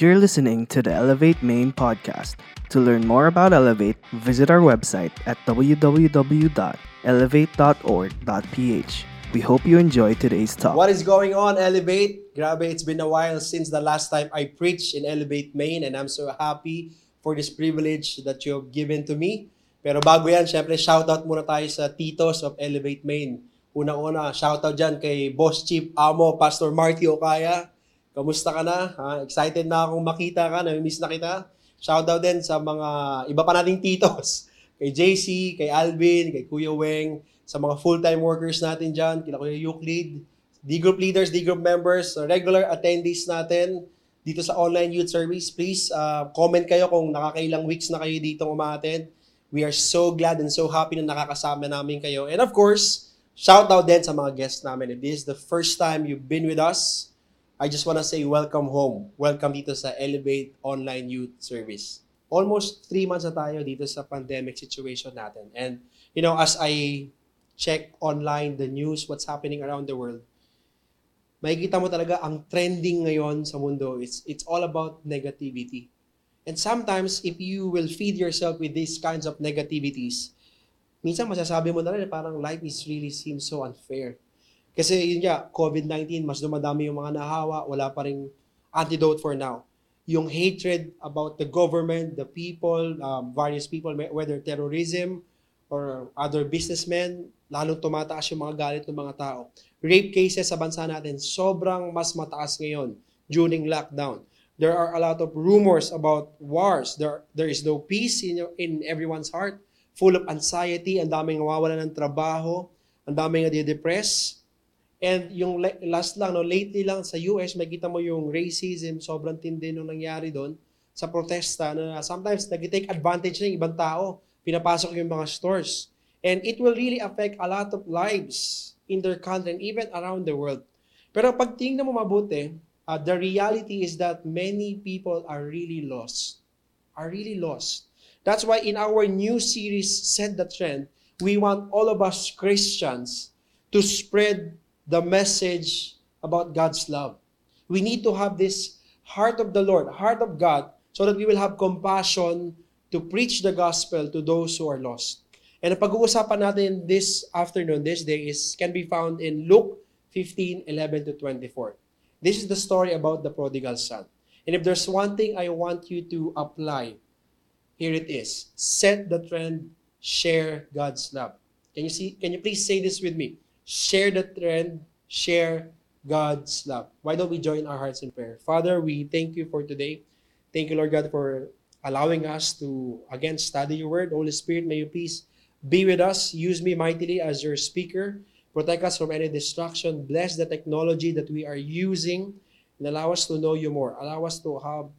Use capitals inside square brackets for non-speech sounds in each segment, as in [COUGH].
You're listening to the Elevate Maine podcast. To learn more about Elevate, visit our website at www.elevate.org.ph. We hope you enjoy today's talk. What is going on, Elevate? Grabe, it's been a while since the last time I preached in Elevate Maine and I'm so happy for this privilege that you have given to me. Pero bago yan, syempre, shoutout muna tayo sa Titos of Elevate Maine. Una-una, shoutout dyan kay Boss Chief Amo, Pastor Marty Okaya. Kamusta ka na? Ha? Excited na akong makita ka, na-miss na kita. Shoutout din sa mga iba pa nating titos. [LAUGHS] Kay JC, kay Alvin, kay Kuya Weng, sa mga full-time workers natin dyan, kila Kuya Euclid, D-group leaders, D-group members, regular attendees natin dito sa online youth service. Please uh, comment kayo kung nakakailang weeks na kayo dito umaten. We are so glad and so happy na nakakasama namin kayo. And of course, shout out din sa mga guests namin. If this is the first time you've been with us, I just want to say welcome home. Welcome dito sa Elevate Online Youth Service. Almost three months na tayo dito sa pandemic situation natin. And, you know, as I check online the news, what's happening around the world, makikita mo talaga ang trending ngayon sa mundo. It's, it's all about negativity. And sometimes, if you will feed yourself with these kinds of negativities, minsan masasabi mo na rin parang life is really seems so unfair kasi yun nga, COVID-19, mas dumadami yung mga nahawa, wala pa rin antidote for now. Yung hatred about the government, the people, um, various people, whether terrorism or other businessmen, lalong tumataas yung mga galit ng mga tao. Rape cases sa bansa natin, sobrang mas mataas ngayon during lockdown. There are a lot of rumors about wars. There, there is no peace in, in everyone's heart. Full of anxiety, ang daming nawawala ng trabaho, ang daming nade-depress And yung last lang, no, lately lang sa US, makita mo yung racism, sobrang tindi nung nangyari doon sa protesta na sometimes nag-take advantage ng ibang tao, pinapasok yung mga stores. And it will really affect a lot of lives in their country and even around the world. Pero pag tingnan mo mabuti, uh, the reality is that many people are really lost. Are really lost. That's why in our new series, Set the Trend, we want all of us Christians to spread the message about God's love. We need to have this heart of the Lord, heart of God, so that we will have compassion to preach the gospel to those who are lost. And ang pag-uusapan natin this afternoon, this day, is can be found in Luke 15, 11 to 24. This is the story about the prodigal son. And if there's one thing I want you to apply, here it is. Set the trend, share God's love. Can you see? Can you please say this with me? Share the trend, share God's love. Why don't we join our hearts in prayer? Father, we thank you for today. Thank you, Lord God, for allowing us to again study your word. Holy Spirit, may you please be with us. Use me mightily as your speaker. Protect us from any distraction. Bless the technology that we are using and allow us to know you more. Allow us to have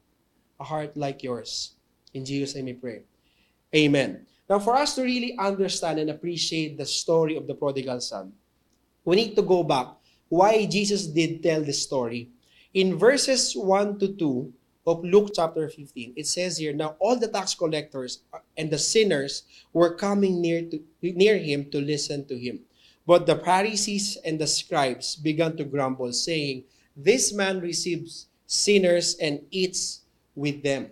a heart like yours. In Jesus' name we pray. Amen. Now, for us to really understand and appreciate the story of the prodigal son, we need to go back why Jesus did tell this story. In verses 1 to 2 of Luke chapter 15, it says here, Now all the tax collectors and the sinners were coming near, to, near him to listen to him. But the Pharisees and the scribes began to grumble, saying, This man receives sinners and eats with them.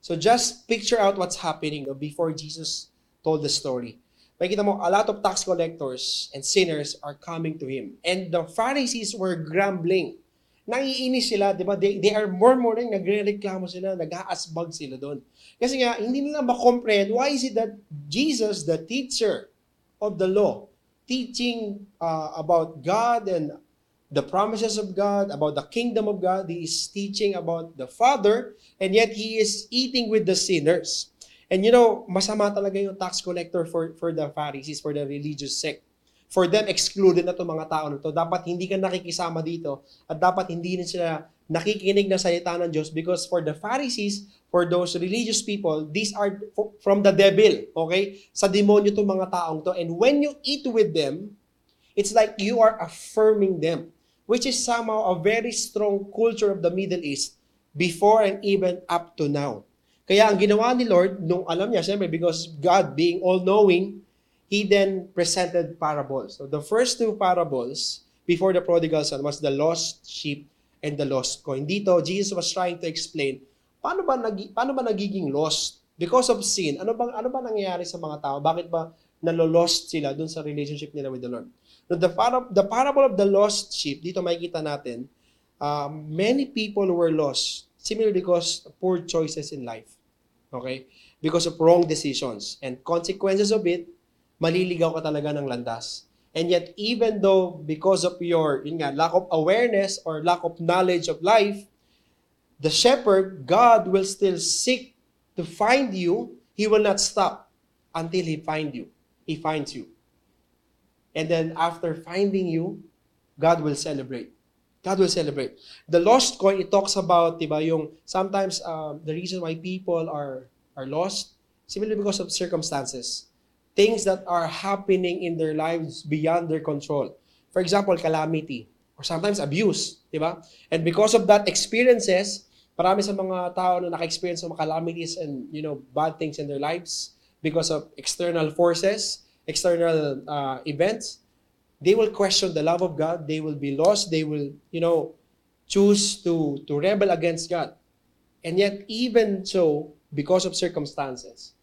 So just picture out what's happening before Jesus told the story makita mo, a lot of tax collectors and sinners are coming to Him. And the Pharisees were grumbling. Naiinis sila, di ba? They, they are murmuring, nagre-reklamo sila, nag-aasbag sila doon. Kasi nga, hindi nila makomprehend why is it that Jesus, the teacher of the law, teaching uh, about God and the promises of God, about the kingdom of God, he is teaching about the Father, and yet he is eating with the sinners. And you know, masama talaga yung tax collector for, for the Pharisees, for the religious sect. For them, excluded na itong mga tao na to. Dapat hindi ka nakikisama dito at dapat hindi na sila nakikinig na salita ng Diyos because for the Pharisees, for those religious people, these are from the devil, okay? Sa demonyo itong mga taong to. And when you eat with them, it's like you are affirming them, which is somehow a very strong culture of the Middle East before and even up to now. Kaya ang ginawa ni Lord, nung alam niya, siyempre, because God being all-knowing, He then presented parables. So the first two parables before the prodigal son was the lost sheep and the lost coin. Dito, Jesus was trying to explain, paano ba, nag, paano ba nagiging lost? Because of sin, ano bang ano ba nangyayari sa mga tao? Bakit ba nalolost sila dun sa relationship nila with the Lord? Now, the, para, the parable of the lost sheep, dito makikita natin, uh, many people were lost simply because poor choices in life. Okay? Because of wrong decisions. And consequences of it, maliligaw ka talaga ng landas. And yet, even though because of your yun nga, lack of awareness or lack of knowledge of life, the shepherd, God will still seek to find you. He will not stop until He find you. He finds you. And then after finding you, God will celebrate. God will celebrate. The lost coin, it talks about, diba, yung sometimes um, the reason why people are are lost simply because of circumstances things that are happening in their lives beyond their control. For example, calamity or sometimes abuse, di ba? And because of that experiences, marami sa mga tao na naka-experience ng calamities and, you know, bad things in their lives because of external forces, external uh, events, they will question the love of God, they will be lost, they will, you know, choose to to rebel against God. And yet even so, because of circumstances,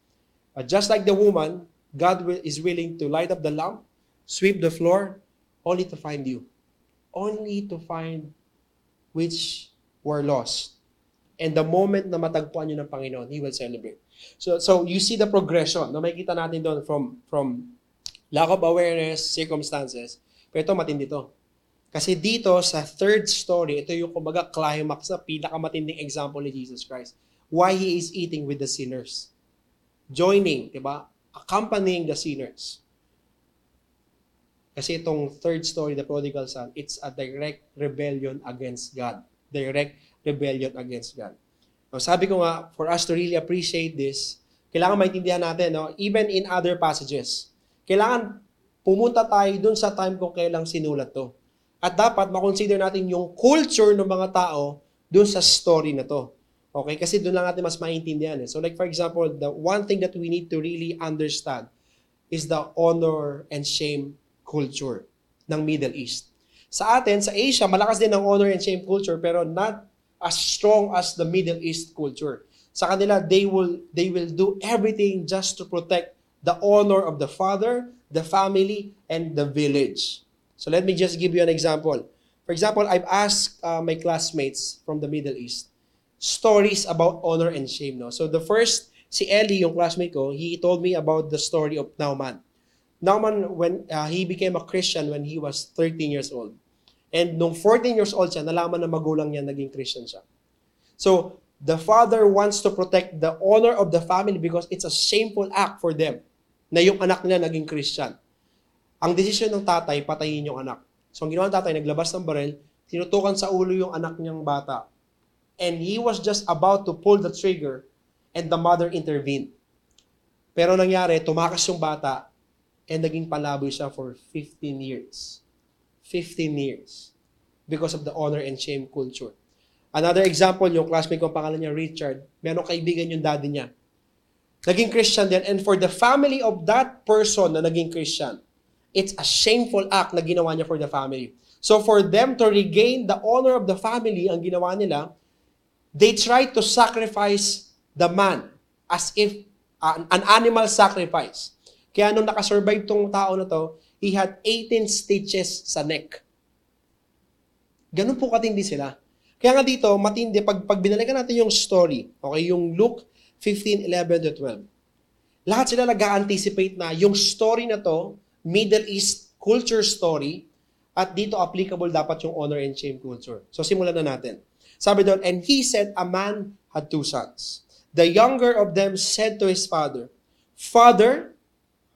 uh, just like the woman, God is willing to light up the lamp, sweep the floor, only to find you. Only to find which were lost. And the moment na matagpuan nyo ng Panginoon, He will celebrate. So, so you see the progression na makikita natin doon from, from lack of awareness, circumstances. Pero ito, matindi to. Kasi dito, sa third story, ito yung kumbaga climax na pinakamatinding example ni Jesus Christ. Why He is eating with the sinners. Joining, di ba? accompanying the sinners. Kasi itong third story, the prodigal son, it's a direct rebellion against God. Direct rebellion against God. Now, sabi ko nga, for us to really appreciate this, kailangan maintindihan natin, no? even in other passages, kailangan pumunta tayo dun sa time kung kailang sinulat to. At dapat makonsider natin yung culture ng mga tao dun sa story na to. Okay? Kasi doon lang natin mas maintindihan. Eh. So like for example, the one thing that we need to really understand is the honor and shame culture ng Middle East. Sa atin, sa Asia, malakas din ang honor and shame culture pero not as strong as the Middle East culture. Sa kanila, they will they will do everything just to protect the honor of the father, the family, and the village. So let me just give you an example. For example, I've asked uh, my classmates from the Middle East, stories about honor and shame. No? So the first, si Ellie, yung classmate ko, he told me about the story of Nauman. Nauman, when uh, he became a Christian when he was 13 years old. And nung 14 years old siya, nalaman na magulang niya naging Christian siya. So, the father wants to protect the honor of the family because it's a shameful act for them na yung anak nila naging Christian. Ang desisyon ng tatay, patayin yung anak. So, ang ginawa ng tatay, naglabas ng baril, tinutukan sa ulo yung anak niyang bata and he was just about to pull the trigger and the mother intervened. Pero nangyari, tumakas yung bata and naging palaboy siya for 15 years. 15 years. Because of the honor and shame culture. Another example, yung classmate ko, pangalan niya Richard, meron kaibigan yung daddy niya. Naging Christian din. And for the family of that person na naging Christian, it's a shameful act na ginawa niya for the family. So for them to regain the honor of the family, ang ginawa nila, they tried to sacrifice the man as if uh, an animal sacrifice. Kaya nung nakasurvive tong tao na to, he had 18 stitches sa neck. Ganun po katindi sila. Kaya nga dito, matindi, pag, pag binalikan natin yung story, okay, yung Luke 15, 11 to 12, lahat sila nag-anticipate na yung story na to, Middle East culture story, at dito applicable dapat yung honor and shame culture. So simulan na natin. Sabi doon, and he said, a man had two sons. The younger of them said to his father, Father,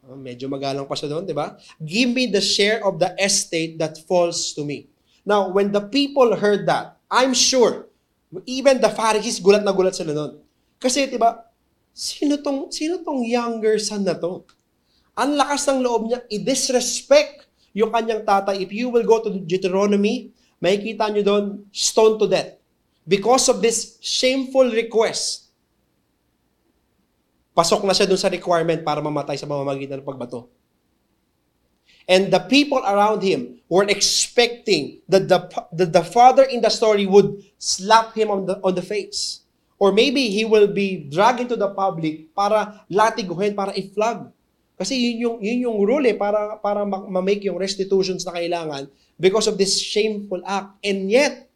oh, medyo magalang pa siya doon, di ba? Give me the share of the estate that falls to me. Now, when the people heard that, I'm sure, even the Pharisees, gulat na gulat sila noon. Kasi, di ba, sino tong, sino tong younger son na to? Ang lakas ng loob niya, i-disrespect yung kanyang tatay. If you will go to Deuteronomy, makikita nyo doon, stone to death because of this shameful request, pasok na siya dun sa requirement para mamatay sa pamamagitan ng pagbato. And the people around him were expecting that the, that the father in the story would slap him on the, on the face. Or maybe he will be dragged into the public para latiguhin, para i-flog. Kasi yun yung, yun yung rule eh, para, para ma-make yung restitutions na kailangan because of this shameful act. And yet,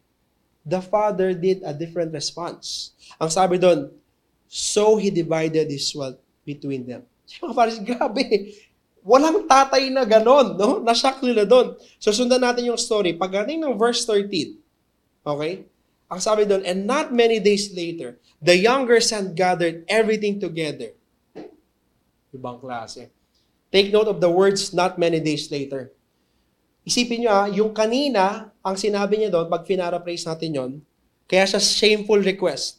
the father did a different response. Ang sabi doon, so he divided his wealth between them. [LAUGHS] Mga pares, grabe. Walang tatay na ganon, no? Nashock nila doon. So, sundan natin yung story. Pagdating ng verse 13, okay? Ang sabi doon, and not many days later, the younger son gathered everything together. Ibang klase. Take note of the words, not many days later. Isipin nyo ha, yung kanina, ang sinabi niya doon, pag finara-praise natin yon, kaya siya shameful request.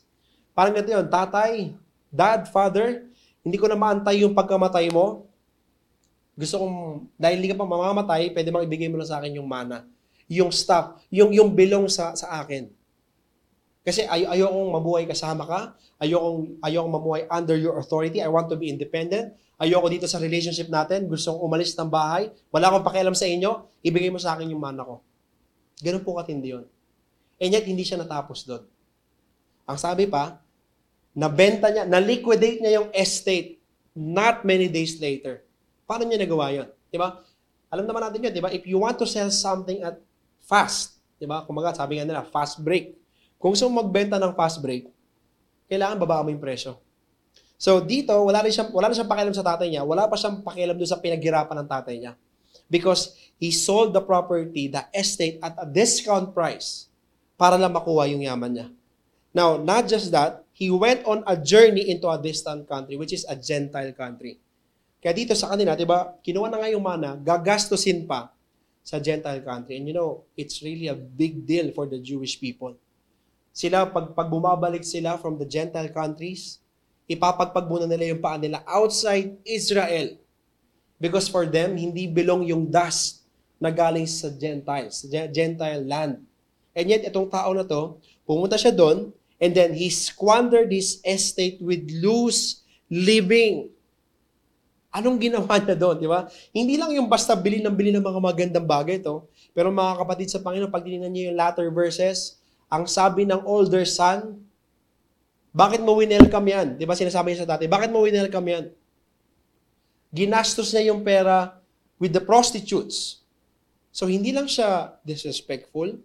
Parang ganito yun, tatay, dad, father, hindi ko na maantay yung pagkamatay mo, gusto kong, dahil hindi ka pa mamamatay, pwede bang ibigay mo na sa akin yung mana. Yung stuff, yung, yung belong sa, sa akin. Kasi ay, ayokong mabuhay kasama ka, ayokong, ayokong mamuhay under your authority, I want to be independent, ayoko dito sa relationship natin, gusto kong umalis ng bahay, wala akong pakialam sa inyo, ibigay mo sa akin yung mana ko. Ganun po katindi yun. And yet, hindi siya natapos doon. Ang sabi pa, nabenta niya, na-liquidate niya yung estate not many days later. Paano niya nagawa yun? Di ba? Alam naman natin yun, di ba? If you want to sell something at fast, di ba? Kumaga, sabi nga nila, fast break. Kung gusto mong magbenta ng fast break, kailangan babaan mo yung presyo. So dito, wala rin siyang, wala rin siyang pakialam sa tatay niya, wala pa siyang pakialam doon sa pinaghirapan ng tatay niya. Because he sold the property, the estate, at a discount price para lang makuha yung yaman niya. Now, not just that, he went on a journey into a distant country, which is a Gentile country. Kaya dito sa kanila, di ba, kinuha na nga yung mana, gagastusin pa sa Gentile country. And you know, it's really a big deal for the Jewish people. Sila, pag, pag bumabalik sila from the Gentile countries, ipapagpag muna nila yung paa nila outside Israel. Because for them, hindi belong yung dust na galing sa Gentiles, Gentile land. And yet, itong tao na to, pumunta siya doon, and then he squandered his estate with loose living. Anong ginawa niya doon, di ba? Hindi lang yung basta bili ng bili ng mga magandang bagay to. Pero mga kapatid sa Panginoon, pag tinignan niyo yung latter verses, ang sabi ng older son, bakit mo winelcome yan? Di ba sinasabi niya sa dati, bakit mo winelcome yan? Ginastos niya yung pera with the prostitutes. So, hindi lang siya disrespectful,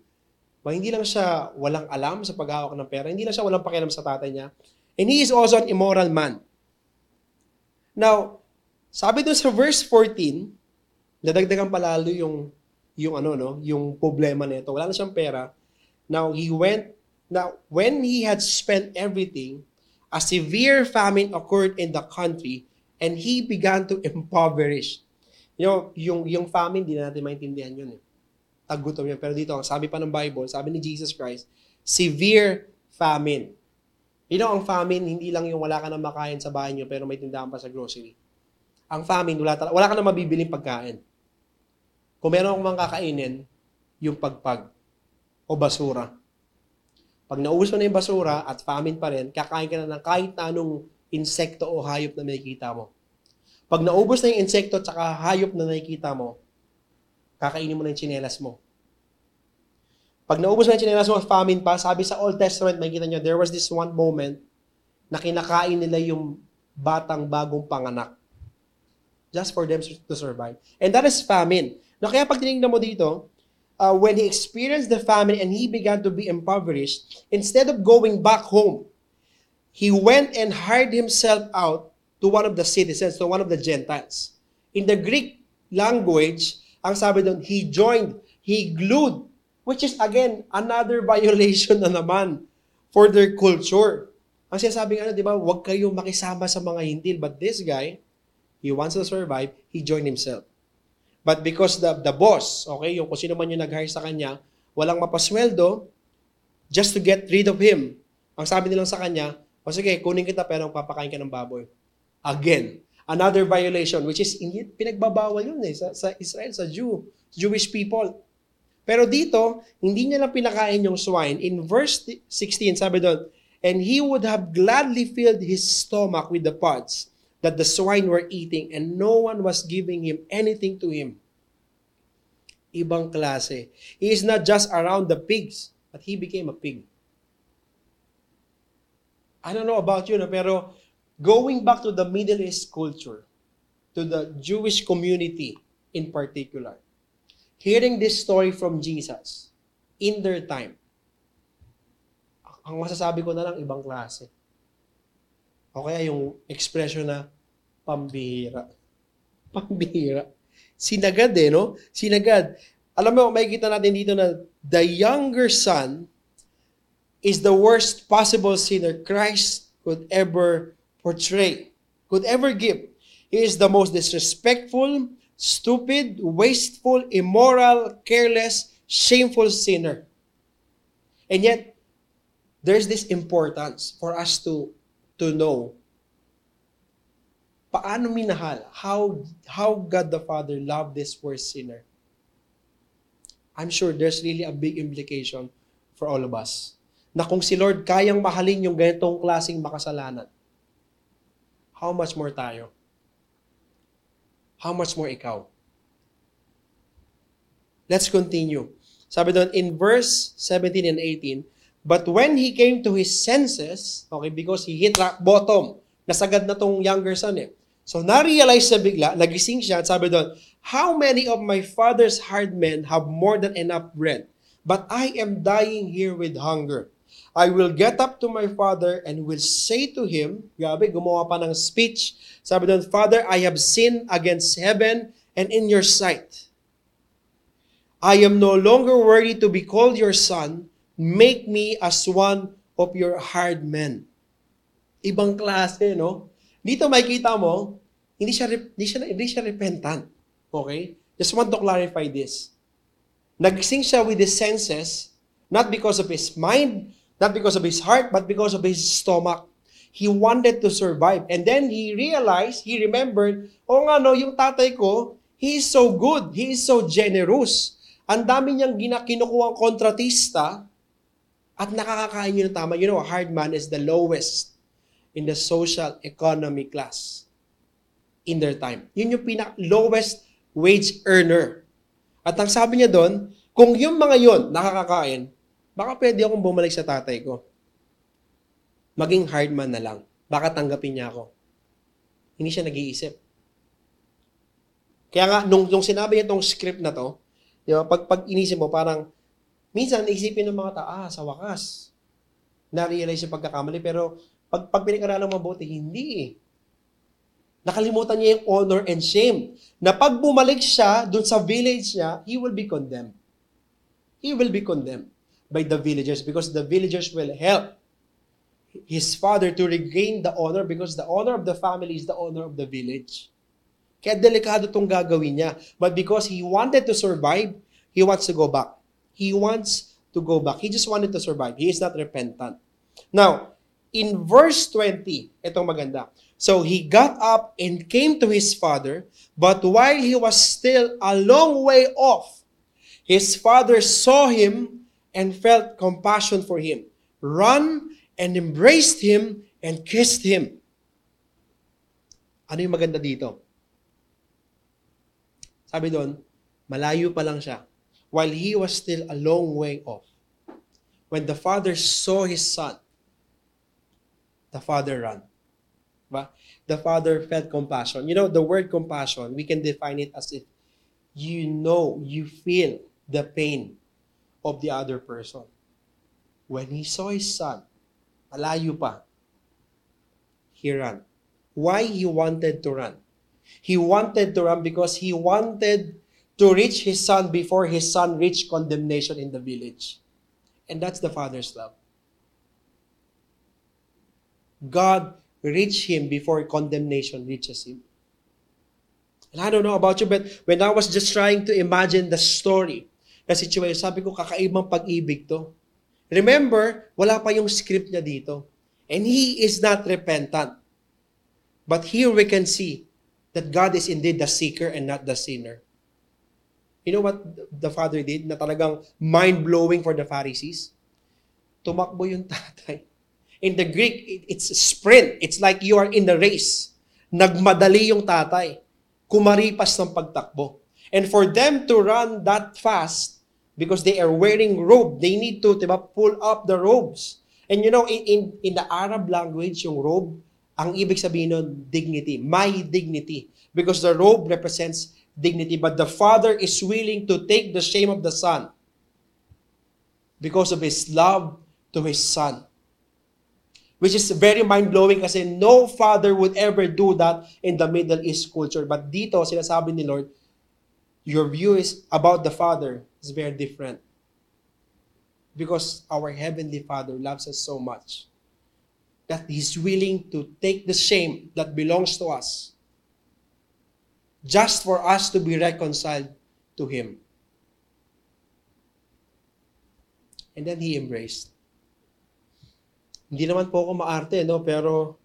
ba hindi lang siya walang alam sa paghawak ng pera, hindi lang siya walang pakialam sa tatay niya, and he is also an immoral man. Now, sabi doon sa verse 14, dadagdagan palalo yung yung ano no, yung problema nito. Wala na siyang pera. Now he went now when he had spent everything, a severe famine occurred in the country and he began to [LAUGHS] impoverish. You know, yung yung famine di na natin maintindihan yun eh. Tagutom yan. Pero dito, sabi pa ng Bible, sabi ni Jesus Christ, severe famine. You know, ang famine, hindi lang yung wala ka na makain sa bahay niyo pero may tindahan pa sa grocery ang famine, wala, wala ka na mabibiling pagkain. Kung meron akong kakainin, yung pagpag o basura. Pag naubos mo na yung basura at famine pa rin, kakain ka na ng kahit anong insekto o hayop na nakikita mo. Pag naubos na yung insekto at saka hayop na nakikita mo, kakainin mo na yung chinelas mo. Pag naubos na yung chinelas mo, famine pa, sabi sa Old Testament, makikita nyo, there was this one moment na kinakain nila yung batang bagong panganak just for them to survive. And that is famine. Na kaya pag tinignan mo dito, uh, when he experienced the famine and he began to be impoverished, instead of going back home, he went and hired himself out to one of the citizens, to one of the Gentiles. In the Greek language, ang sabi doon, he joined, he glued, which is again, another [LAUGHS] violation na naman for their culture. Ang sinasabi nga, di ba, huwag kayong makisama sa mga hintil. But this guy, He wants to survive, he joined himself. But because the, the boss, okay, yung kung sino man yung nag-hire sa kanya, walang mapasweldo, just to get rid of him. Ang sabi nilang sa kanya, o sige, kunin kita pero papakain ka ng baboy. Again, another violation, which is, pinagbabawal yun eh, sa, sa Israel, sa Jew, Jewish people. Pero dito, hindi niya lang pinakain yung swine. In verse 16, sabi doon, And he would have gladly filled his stomach with the pods that the swine were eating and no one was giving him anything to him. Ibang klase. He is not just around the pigs, but he became a pig. I don't know about you, no, pero going back to the Middle East culture, to the Jewish community in particular, hearing this story from Jesus in their time, ang masasabi ko na lang, ibang klase. O kaya yung expression na pambihira. [LAUGHS] Pambihira. Sinagad eh, no? Sinagad. Alam mo, makikita natin dito na the younger son is the worst possible sinner Christ could ever portray, could ever give. He is the most disrespectful, stupid, wasteful, immoral, careless, shameful sinner. And yet, there's this importance for us to to know paano minahal, how, how God the Father loved this worst sinner. I'm sure there's really a big implication for all of us. Na kung si Lord kayang mahalin yung ganitong klaseng makasalanan, how much more tayo? How much more ikaw? Let's continue. Sabi doon, in verse 17 and 18, But when he came to his senses, okay, because he hit rock bottom, nasagad na tong younger son eh. So, na-realize siya bigla, nagising siya, at sabi doon, How many of my father's hard men have more than enough bread? But I am dying here with hunger. I will get up to my father and will say to him, grabe, gumawa pa ng speech. Sabi doon, Father, I have sinned against heaven and in your sight. I am no longer worthy to be called your son. Make me as one of your hard men. Ibang klase, no? Dito makikita mo, hindi siya, hindi siya, hindi siya repentant. Okay? Just want to clarify this. Nagsing siya with his senses, not because of his mind, not because of his heart, but because of his stomach. He wanted to survive. And then he realized, he remembered, oh nga no, yung tatay ko, he is so good, he is so generous. Ang dami niyang kinukuha kontratista at nakakakain niyo ng tama. You know, a hard man is the lowest in the social economy class in their time. Yun yung pinaka-lowest wage earner. At ang sabi niya doon, kung yung mga yon nakakakain, baka pwede akong bumalik sa tatay ko. Maging hard man na lang. Baka tanggapin niya ako. Hindi siya nag-iisip. Kaya nga, nung, nung sinabi niya itong script na to, di ba, pag, pag inisip mo, parang, minsan, isipin ng mga tao, ah, sa wakas, na-realize yung pagkakamali, pero pag, pag pinag-aralan mo mabuti, hindi eh. Nakalimutan niya yung honor and shame. Na pag bumalik siya dun sa village niya, he will be condemned. He will be condemned by the villagers because the villagers will help his father to regain the honor because the honor of the family is the honor of the village. Kaya delikado itong gagawin niya. But because he wanted to survive, he wants to go back. He wants to go back. He just wanted to survive. He is not repentant. Now, in verse 20, itong maganda. So he got up and came to his father, but while he was still a long way off, his father saw him and felt compassion for him, run and embraced him and kissed him. Ano yung maganda dito? Sabi doon, malayo pa lang siya. While he was still a long way off. When the father saw his son, the father ran. Ba? The father felt compassion. You know, the word compassion, we can define it as if you know, you feel the pain of the other person. When he saw his son, malayo pa, he ran. Why he wanted to run? He wanted to run because he wanted to reach his son before his son reached condemnation in the village. And that's the father's love. God reached him before condemnation reaches him. And I don't know about you, but when I was just trying to imagine the story, the situation, sabi ko, kakaibang pag-ibig to. Remember, wala pa yung script niya dito. And he is not repentant. But here we can see that God is indeed the seeker and not the sinner. You know what the father did na talagang mind-blowing for the Pharisees? Tumakbo yung [LAUGHS] tatay. In the Greek, it's a sprint. It's like you are in the race. Nagmadali yung tatay. Kumaripas ng pagtakbo. And for them to run that fast, because they are wearing robe, they need to, diba, pull up the robes. And you know, in, in, in the Arab language, yung robe, ang ibig sabihin nun, dignity. My dignity. Because the robe represents dignity. But the father is willing to take the shame of the son because of his love to his son. Which is very mind-blowing kasi no father would ever do that in the Middle East culture. But dito, sinasabi ni Lord, your view is about the Father is very different. Because our Heavenly Father loves us so much that He's willing to take the shame that belongs to us just for us to be reconciled to Him. And then He embraced. Hindi naman po ako maarte, no? Pero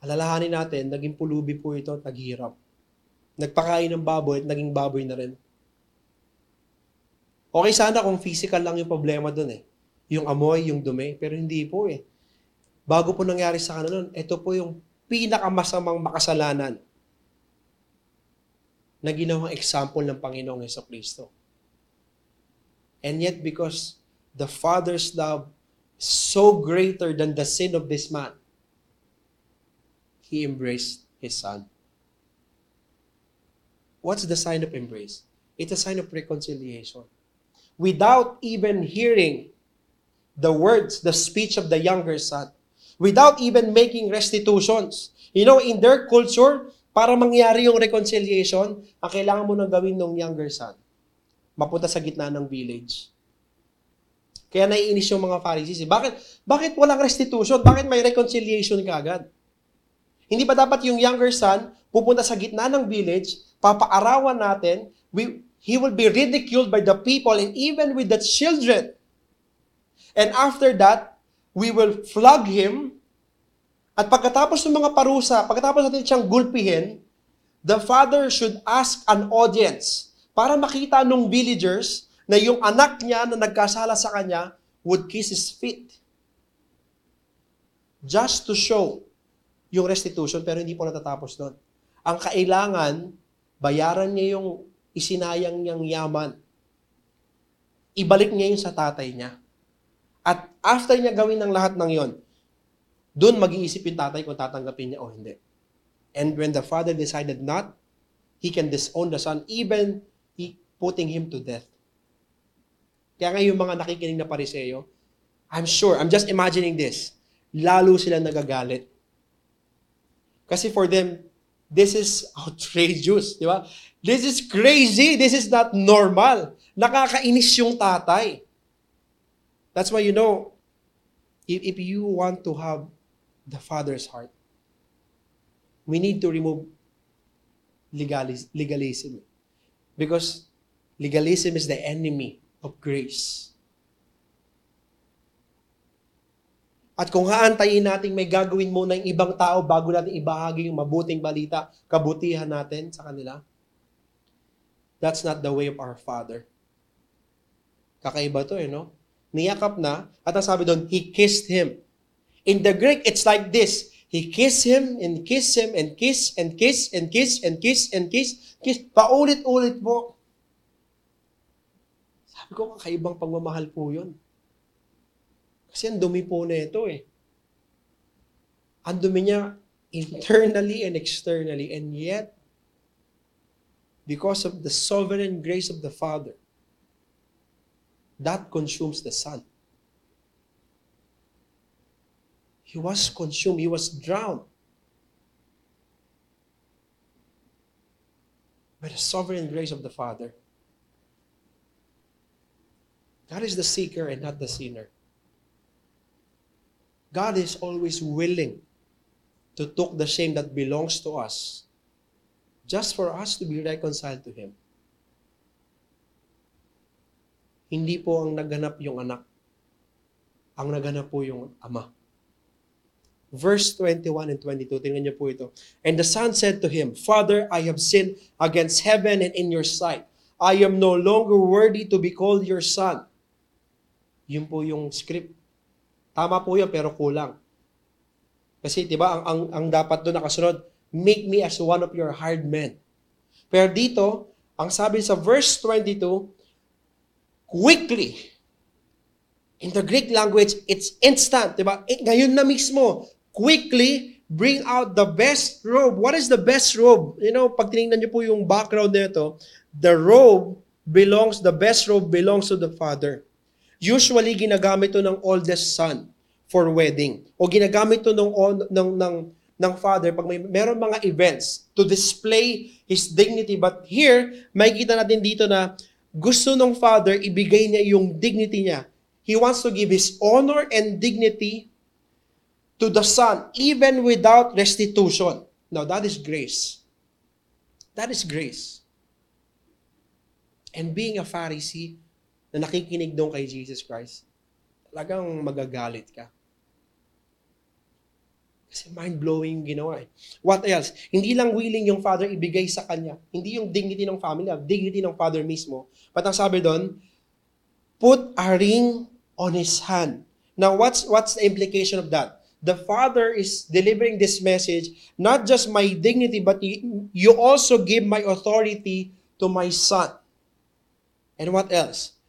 alalahanin natin, naging pulubi po ito at naghihirap. Nagpakain ng baboy at naging baboy na rin. Okay sana kung physical lang yung problema dun eh. Yung amoy, yung dumi. Pero hindi po eh. Bago po nangyari sa kanila nun, ito po yung pinakamasamang makasalanan na ginawang example ng Panginoong Heso Kristo. And yet because the Father's love is so greater than the sin of this man, He embraced His Son. What's the sign of embrace? It's a sign of reconciliation. Without even hearing the words, the speech of the younger son, without even making restitutions. You know, in their culture, para mangyari yung reconciliation, ang kailangan mo nang gawin ng younger son, mapunta sa gitna ng village. Kaya naiinis yung mga Pharisees. Eh. Bakit, bakit walang restitution? Bakit may reconciliation kagad? Hindi ba dapat yung younger son pupunta sa gitna ng village, papaarawan natin, we, he will be ridiculed by the people and even with the children. And after that, we will flog him. At pagkatapos ng mga parusa, pagkatapos natin siyang gulpihin, the father should ask an audience para makita nung villagers na yung anak niya na nagkasala sa kanya would kiss his feet. Just to show yung restitution, pero hindi po natatapos doon. Ang kailangan, bayaran niya yung isinayang niyang yaman. Ibalik niya yung sa tatay niya. At after niya gawin ng lahat ng yon, doon mag-iisip yung tatay kung tatanggapin niya o hindi. And when the father decided not, he can disown the son, even he putting him to death. Kaya ngayon mga nakikinig na pariseyo, I'm sure, I'm just imagining this, lalo sila nagagalit. Kasi for them, this is outrageous, di ba? This is crazy. This is not normal. Nakakainis yung tatay. That's why you know, if, if you want to have the Father's heart, we need to remove legalis, legalism. Because legalism is the enemy of grace. At kung haantayin natin may gagawin muna yung ibang tao bago natin ibahagi yung mabuting balita, kabutihan natin sa kanila, that's not the way of our Father. Kakaiba to eh, no? Niyakap na, at ang sabi doon, He kissed him. In the Greek, it's like this. He kissed him, and kissed him, and kiss, and kiss, and kiss, and kiss, and kiss, kiss. Paulit-ulit po. Sabi ko, kakaibang pagmamahal po yun. Kasi ang dumi po na ito eh. Ang dumi niya internally and externally. And yet, because of the sovereign grace of the Father, that consumes the Son. He was consumed. He was drowned. By the sovereign grace of the Father. God is the seeker and not the sinner. God is always willing to take the shame that belongs to us just for us to be reconciled to Him. Hindi po ang naganap yung anak. Ang naganap po yung ama. Verse 21 and 22, tingnan niyo po ito. And the son said to him, Father, I have sinned against heaven and in your sight. I am no longer worthy to be called your son. Yun po yung script. Tama po yun, pero kulang. Kasi, di ba, ang, ang, ang dapat doon nakasunod, make me as one of your hired men. Pero dito, Ang sabi sa verse 22, quickly. In the Greek language, it's instant, di ba? Eh, Ngayon na mismo, quickly bring out the best robe. What is the best robe? You know, pag tinignan niyo po yung background nito, the robe belongs, the best robe belongs to the father. Usually, ginagamit to ng oldest son for wedding. O ginagamit to ng, ng, ng, ng father pag may meron mga events to display his dignity. But here, makikita natin dito na gusto ng father ibigay niya yung dignity niya. He wants to give his honor and dignity to the son even without restitution. Now, that is grace. That is grace. And being a Pharisee na nakikinig doon kay Jesus Christ, talagang magagalit ka. Kasi mind-blowing yung ginawa eh. What else? Hindi lang willing yung father ibigay sa kanya. Hindi yung dignity ng family, ang dignity ng father mismo. But ang sabi doon, put a ring on his hand. Now, what's what's the implication of that? The father is delivering this message, not just my dignity, but you, also give my authority to my son. And what else?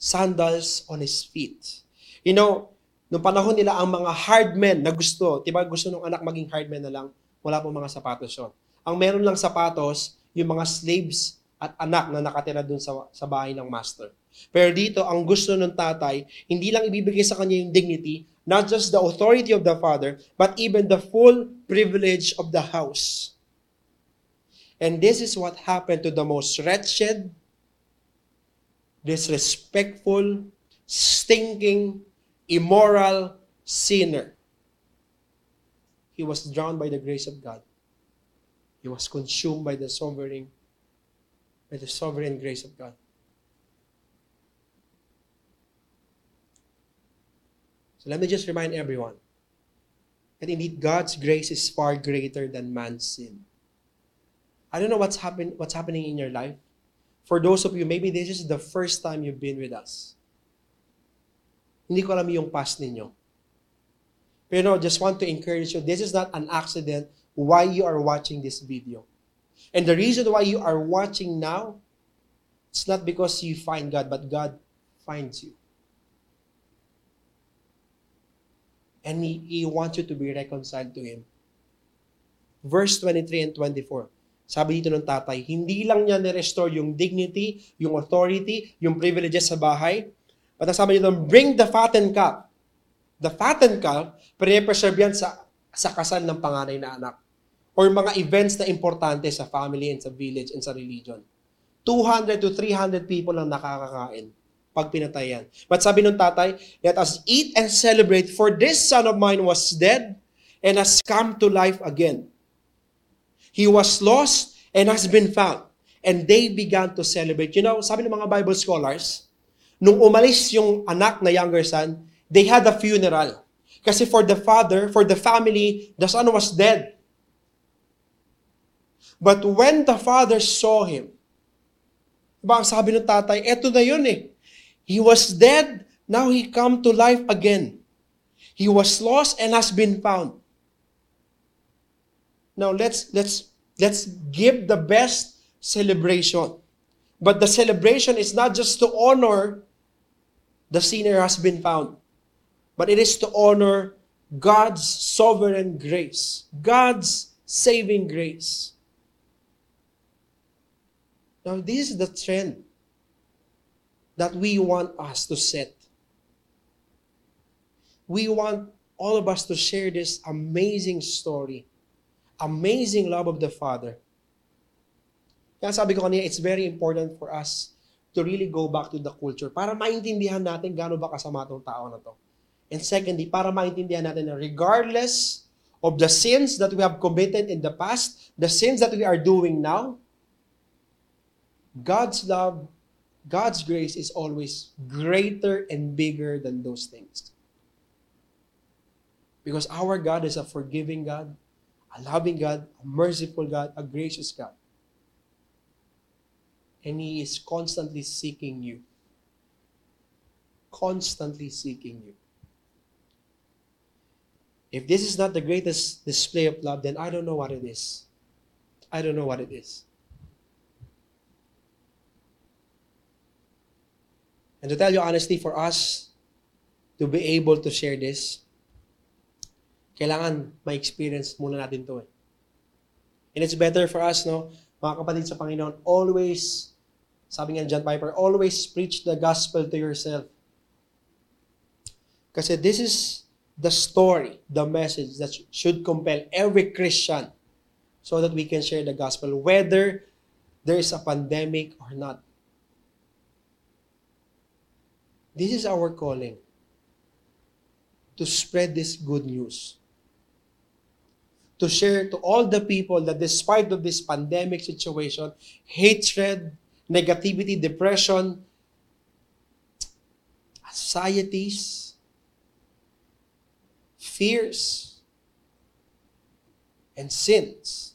Sandals on his feet. You know, Noong panahon nila, ang mga hard men na gusto, di gusto ng anak maging hard men na lang, wala pong mga sapatos yun. Ang meron lang sapatos, yung mga slaves at anak na nakatira dun sa, sa bahay ng master. Pero dito, ang gusto ng tatay, hindi lang ibibigay sa kanya yung dignity, not just the authority of the father, but even the full privilege of the house. And this is what happened to the most wretched, disrespectful, stinking, immoral sinner. He was drowned by the grace of God. He was consumed by the sovereign, by the sovereign grace of God. So let me just remind everyone that indeed God's grace is far greater than man's sin. I don't know what's happen, what's happening in your life. For those of you, maybe this is the first time you've been with us. Hindi ko alam yung past ninyo. Pero just want to encourage you, this is not an accident why you are watching this video. And the reason why you are watching now, it's not because you find God, but God finds you. And He, he wants you to be reconciled to Him. Verse 23 and 24. Sabi dito ng tatay, hindi lang niya ni-restore yung dignity, yung authority, yung privileges sa bahay, But sabi nito, bring the fattened calf. The fattened calf, pre-preserve yan sa, sa kasal ng panganay na anak. Or mga events na importante sa family and sa village and sa religion. 200 to 300 people ang nakakakain pag pinatay yan. But sabi ng tatay, let us eat and celebrate, for this son of mine was dead and has come to life again. He was lost and has been found. And they began to celebrate. You know, sabi ng mga Bible scholars, Nung umalis yung anak na younger son, they had a funeral. Kasi for the father, for the family, the son was dead. But when the father saw him, diba ang sabi ng tatay, eto na yun eh. He was dead, now he come to life again. He was lost and has been found. Now let's let's let's give the best celebration. But the celebration is not just to honor the sinner has been found. But it is to honor God's sovereign grace, God's saving grace. Now, this is the trend that we want us to set. We want all of us to share this amazing story, amazing love of the Father. Kaya sabi ko kanina, it's very important for us to really go back to the culture para maintindihan natin gaano ba kasama itong tao na to. And secondly, para maintindihan natin na regardless of the sins that we have committed in the past, the sins that we are doing now, God's love, God's grace is always greater and bigger than those things. Because our God is a forgiving God, a loving God, a merciful God, a gracious God and He is constantly seeking you. Constantly seeking you. If this is not the greatest display of love, then I don't know what it is. I don't know what it is. And to tell you honestly, for us to be able to share this, kailangan ma-experience muna natin to eh. And it's better for us, no, mga kapatid sa Panginoon, always, sabi nga John Piper, always preach the gospel to yourself. Kasi this is the story, the message that should compel every Christian so that we can share the gospel, whether there is a pandemic or not. This is our calling to spread this good news. To share to all the people that despite of this pandemic situation, hatred, negativity, depression, anxieties, fears, and sins,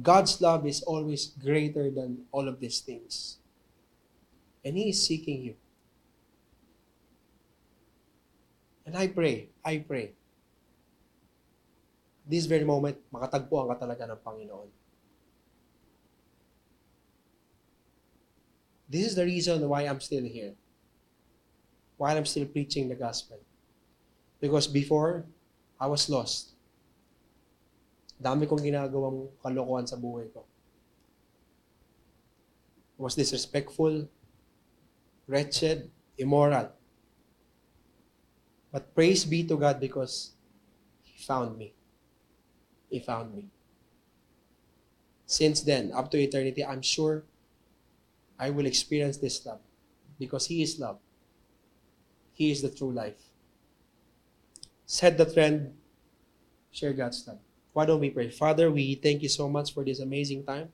God's love is always greater than all of these things. And He is seeking you. And I pray, I pray, this very moment, makatagpuan ka talaga ng Panginoon. This is the reason why I'm still here. Why I'm still preaching the gospel. Because before, I was lost. Dami kong ginagawang kalokohan sa buhay ko. I was disrespectful, wretched, immoral. But praise be to God because He found me. He found me. Since then, up to eternity, I'm sure I will experience this love because He is love. He is the true life. Set the trend, share God's love. Why don't we pray? Father, we thank you so much for this amazing time.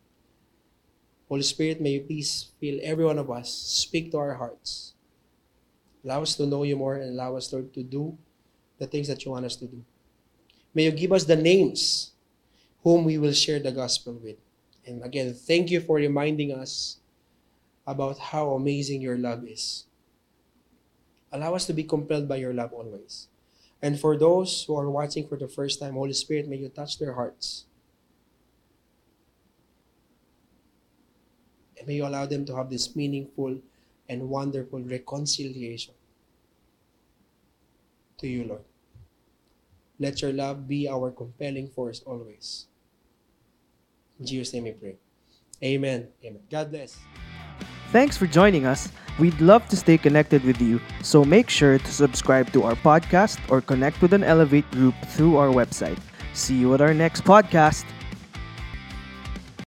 Holy Spirit, may you please fill every one of us, speak to our hearts. Allow us to know you more and allow us, Lord, to do the things that you want us to do. May you give us the names whom we will share the gospel with. And again, thank you for reminding us about how amazing your love is. Allow us to be compelled by your love always. And for those who are watching for the first time, Holy Spirit, may you touch their hearts. And may you allow them to have this meaningful and wonderful reconciliation to you, Lord. Let your love be our compelling force always. In Jesus' name we pray. Amen. Amen. God bless. Thanks for joining us. We'd love to stay connected with you, so make sure to subscribe to our podcast or connect with an Elevate group through our website. See you at our next podcast.